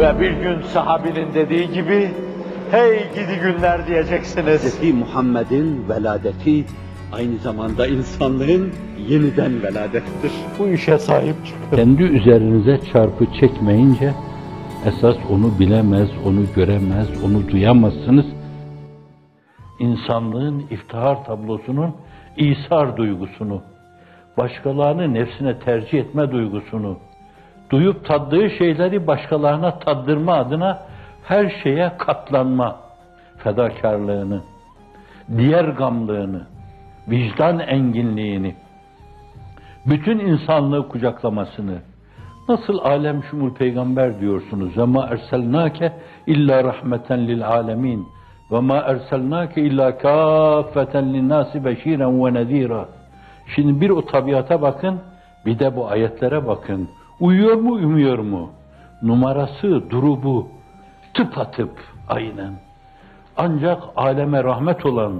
Ve bir gün sahabinin dediği gibi, hey gidi günler diyeceksiniz. Hz. Muhammed'in veladeti aynı zamanda insanlığın yeniden veladettir. Bu işe sahip çıkın. Kendi üzerinize çarpı çekmeyince esas onu bilemez, onu göremez, onu duyamazsınız. İnsanlığın iftihar tablosunun İsar duygusunu, başkalarını nefsine tercih etme duygusunu, duyup taddığı şeyleri başkalarına tattırma adına her şeye katlanma fedakarlığını, diğer gamlığını, vicdan enginliğini, bütün insanlığı kucaklamasını, nasıl alem şumul peygamber diyorsunuz ve ma erselnake illa rahmeten lil alemin ve ma erselnake illa kaffeten linnâsi beşiren ve nezîrâ. Şimdi bir o tabiata bakın, bir de bu ayetlere bakın. Uyuyor mu, umuyor mu? Numarası, durubu, tıpatıp aynen. Ancak aleme rahmet olan,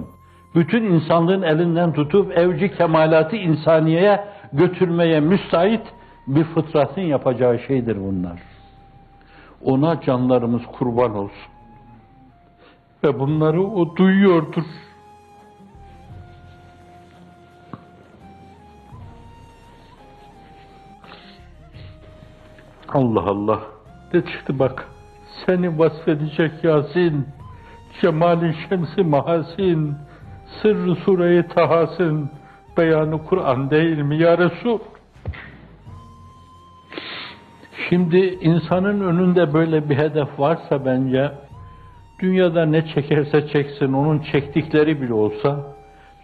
bütün insanlığın elinden tutup evci kemalatı insaniyeye götürmeye müsait bir fıtratın yapacağı şeydir bunlar. Ona canlarımız kurban olsun. Ve bunları o duyuyordur. Allah Allah. Ne çıktı bak. Seni vasfedecek Yasin. Cemali şemsi mahasin. Sırrı sureyi tahasın. Beyanı Kur'an değil mi ya Resul? Şimdi insanın önünde böyle bir hedef varsa bence dünyada ne çekerse çeksin onun çektikleri bile olsa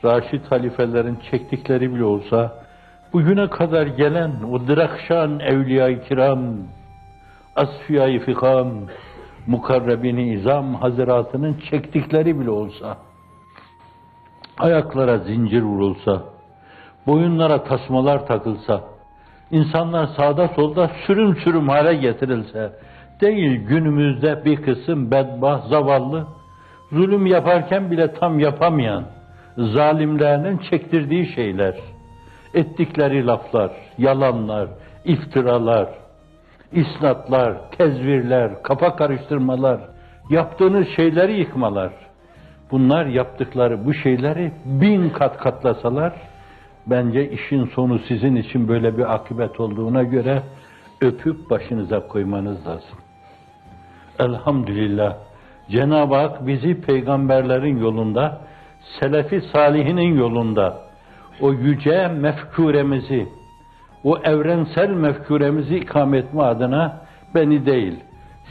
Raşid halifelerin çektikleri bile olsa bugüne kadar gelen o dırakşan evliya-i kiram asfiya-i fikam mukarrebini izam haziratının çektikleri bile olsa ayaklara zincir vurulsa boyunlara tasmalar takılsa insanlar sağda solda sürüm sürüm hale getirilse, değil günümüzde bir kısım bedbaht, zavallı, zulüm yaparken bile tam yapamayan, zalimlerinin çektirdiği şeyler, ettikleri laflar, yalanlar, iftiralar, isnatlar, tezvirler, kafa karıştırmalar, yaptığınız şeyleri yıkmalar, bunlar yaptıkları bu şeyleri bin kat katlasalar, Bence işin sonu sizin için böyle bir akıbet olduğuna göre öpüp başınıza koymanız lazım. Elhamdülillah. Cenab-ı Hak bizi peygamberlerin yolunda, selefi salihinin yolunda, o yüce mefkuremizi, o evrensel mefkuremizi ikame etme adına beni değil,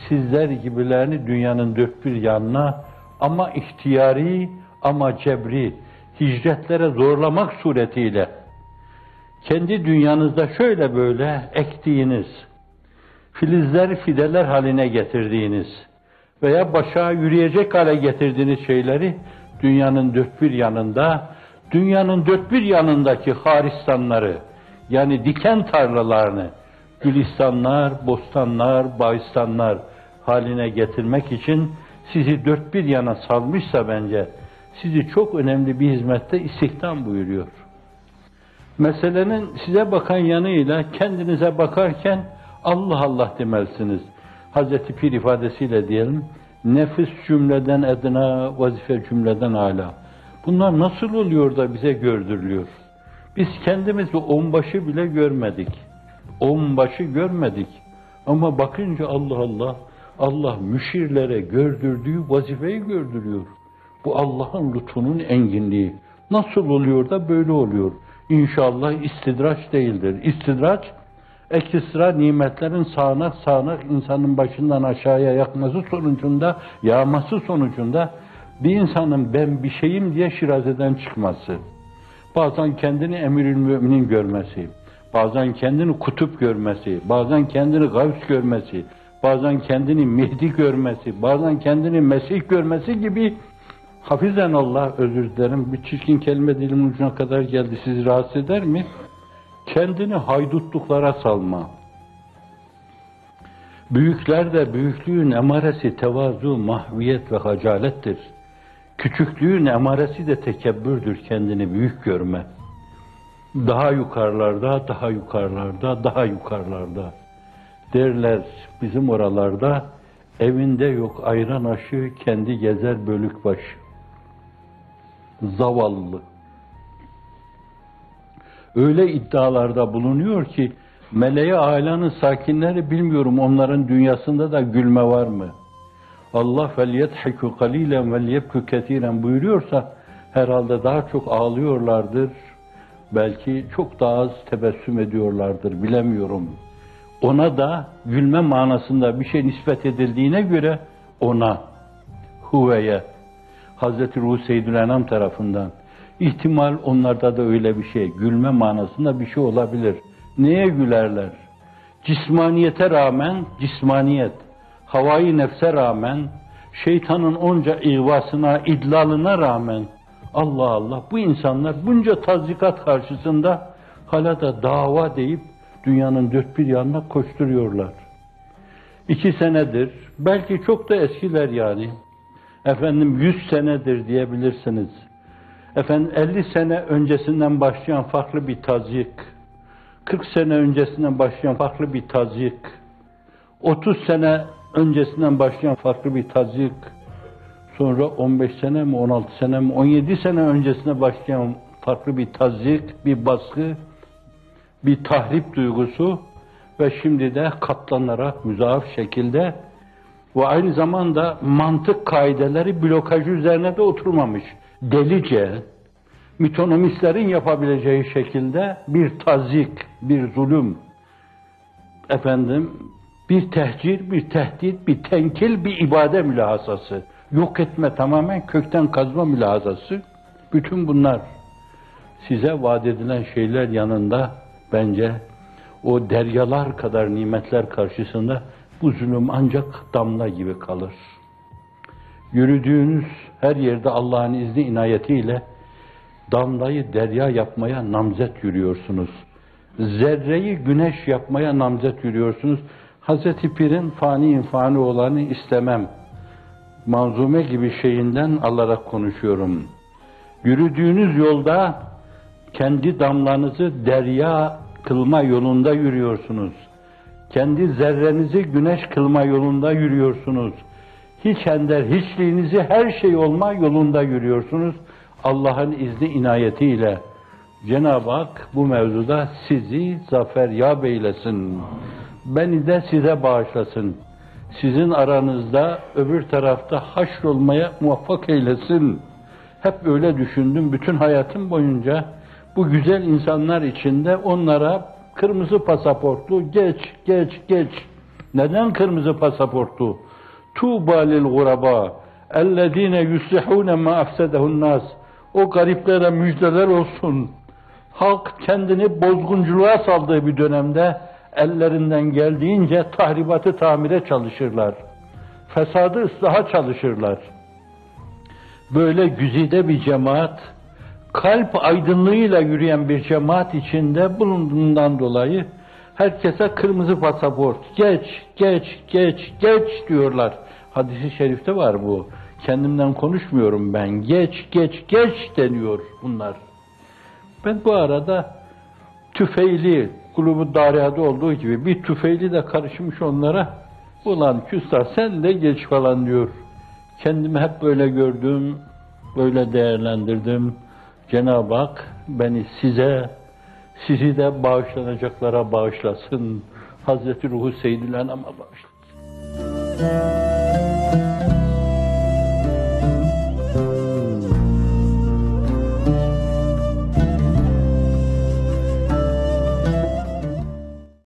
sizler gibilerini dünyanın dört bir yanına ama ihtiyari ama cebri, hicretlere zorlamak suretiyle kendi dünyanızda şöyle böyle ektiğiniz, filizler fideler haline getirdiğiniz veya başa yürüyecek hale getirdiğiniz şeyleri dünyanın dört bir yanında, dünyanın dört bir yanındaki haristanları, yani diken tarlalarını, gülistanlar, bostanlar, bağistanlar haline getirmek için sizi dört bir yana salmışsa bence, sizi çok önemli bir hizmette istihdam buyuruyor. Meselenin size bakan yanıyla kendinize bakarken Allah Allah demelisiniz. Hazreti Pir ifadesiyle diyelim, nefis cümleden edna, vazife cümleden ala. Bunlar nasıl oluyor da bize gördürülüyor? Biz kendimizi onbaşı bile görmedik. Onbaşı görmedik. Ama bakınca Allah Allah, Allah müşirlere gördürdüğü vazifeyi gördürüyor. Bu Allah'ın lütfunun enginliği. Nasıl oluyor da böyle oluyor? İnşallah istidraç değildir. İstidraç, ekstra nimetlerin sağanak sağanak insanın başından aşağıya yakması sonucunda, yağması sonucunda bir insanın ben bir şeyim diye şirazeden çıkması. Bazen kendini emirül müminin görmesi, bazen kendini kutup görmesi, bazen kendini gavs görmesi, bazen kendini Mehdi görmesi, bazen kendini Mesih görmesi gibi Hafizen Allah özür dilerim. Bir çirkin kelime dilimin ucuna kadar geldi. Sizi rahatsız eder mi? Kendini haydutluklara salma. Büyükler de büyüklüğün emaresi tevazu, mahviyet ve hacalettir. Küçüklüğün emaresi de tekebbürdür kendini büyük görme. Daha yukarılarda, daha yukarılarda, daha yukarılarda. Derler bizim oralarda evinde yok ayran aşı kendi gezer bölük başı. Zavallı. Öyle iddialarda bulunuyor ki meleği alanın sakinleri bilmiyorum onların dünyasında da gülme var mı? Allah فَلْيَضْحِكُ قَلِيلًا وَلْيَبْكُ كَثِيرًا buyuruyorsa herhalde daha çok ağlıyorlardır. Belki çok daha az tebessüm ediyorlardır bilemiyorum. Ona da gülme manasında bir şey nispet edildiğine göre ona, huveye, Hazreti Ruh Seyyidül Enam tarafından ihtimal onlarda da öyle bir şey, gülme manasında bir şey olabilir. Neye gülerler? Cismaniyete rağmen cismaniyet, havai nefse rağmen, şeytanın onca ihvasına, idlalına rağmen Allah Allah bu insanlar bunca tazikat karşısında hala da dava deyip dünyanın dört bir yanına koşturuyorlar. İki senedir, belki çok da eskiler yani. Efendim yüz senedir diyebilirsiniz. Efendim 50 sene öncesinden başlayan farklı bir tazyik, 40 sene öncesinden başlayan farklı bir tazyik, 30 sene öncesinden başlayan farklı bir tazyik, sonra 15 sene mi, 16 sene mi, 17 sene öncesine başlayan farklı bir tazyik, bir baskı, bir tahrip duygusu ve şimdi de katlanarak müzaaf şekilde ve aynı zamanda mantık kaideleri blokajı üzerine de oturmamış. Delice, mitonomistlerin yapabileceği şekilde bir tazik, bir zulüm, efendim bir tehcir, bir tehdit, bir tenkil, bir ibade mülahazası, yok etme tamamen kökten kazma mülahazası, bütün bunlar size vaat edilen şeyler yanında bence o deryalar kadar nimetler karşısında bu zulüm ancak damla gibi kalır. Yürüdüğünüz her yerde Allah'ın izni inayetiyle damlayı derya yapmaya namzet yürüyorsunuz. Zerreyi güneş yapmaya namzet yürüyorsunuz. Hazreti Pir'in fani infani olanı istemem. Manzume gibi şeyinden alarak konuşuyorum. Yürüdüğünüz yolda kendi damlanızı derya kılma yolunda yürüyorsunuz. Kendi zerrenizi güneş kılma yolunda yürüyorsunuz. Hiç ender hiçliğinizi her şey olma yolunda yürüyorsunuz. Allah'ın izni inayetiyle. Cenab-ı Hak bu mevzuda sizi zafer yap eylesin. Beni de size bağışlasın. Sizin aranızda öbür tarafta haşrolmaya muvaffak eylesin. Hep öyle düşündüm bütün hayatım boyunca. Bu güzel insanlar içinde onlara kırmızı pasaportlu geç geç geç. Neden kırmızı pasaportlu? Tuğba lil guraba ellezine yuslihune ma afsedehun nas. O gariplere müjdeler olsun. Halk kendini bozgunculuğa saldığı bir dönemde ellerinden geldiğince tahribatı tamire çalışırlar. Fesadı ıslaha çalışırlar. Böyle güzide bir cemaat, kalp aydınlığıyla yürüyen bir cemaat içinde bulunduğundan dolayı herkese kırmızı pasaport, geç, geç, geç, geç diyorlar. Hadisi şerifte var bu. Kendimden konuşmuyorum ben. Geç, geç, geç deniyor bunlar. Ben bu arada tüfeğli, kulubu dariyada olduğu gibi bir tüfeğli de karışmış onlara. Ulan küstah sen de geç falan diyor. Kendimi hep böyle gördüm, böyle değerlendirdim. Cenab-ı Hak beni size, sizi de bağışlanacaklara bağışlasın. Hazreti Ruhu Seyyidül Enam'a bağışlasın.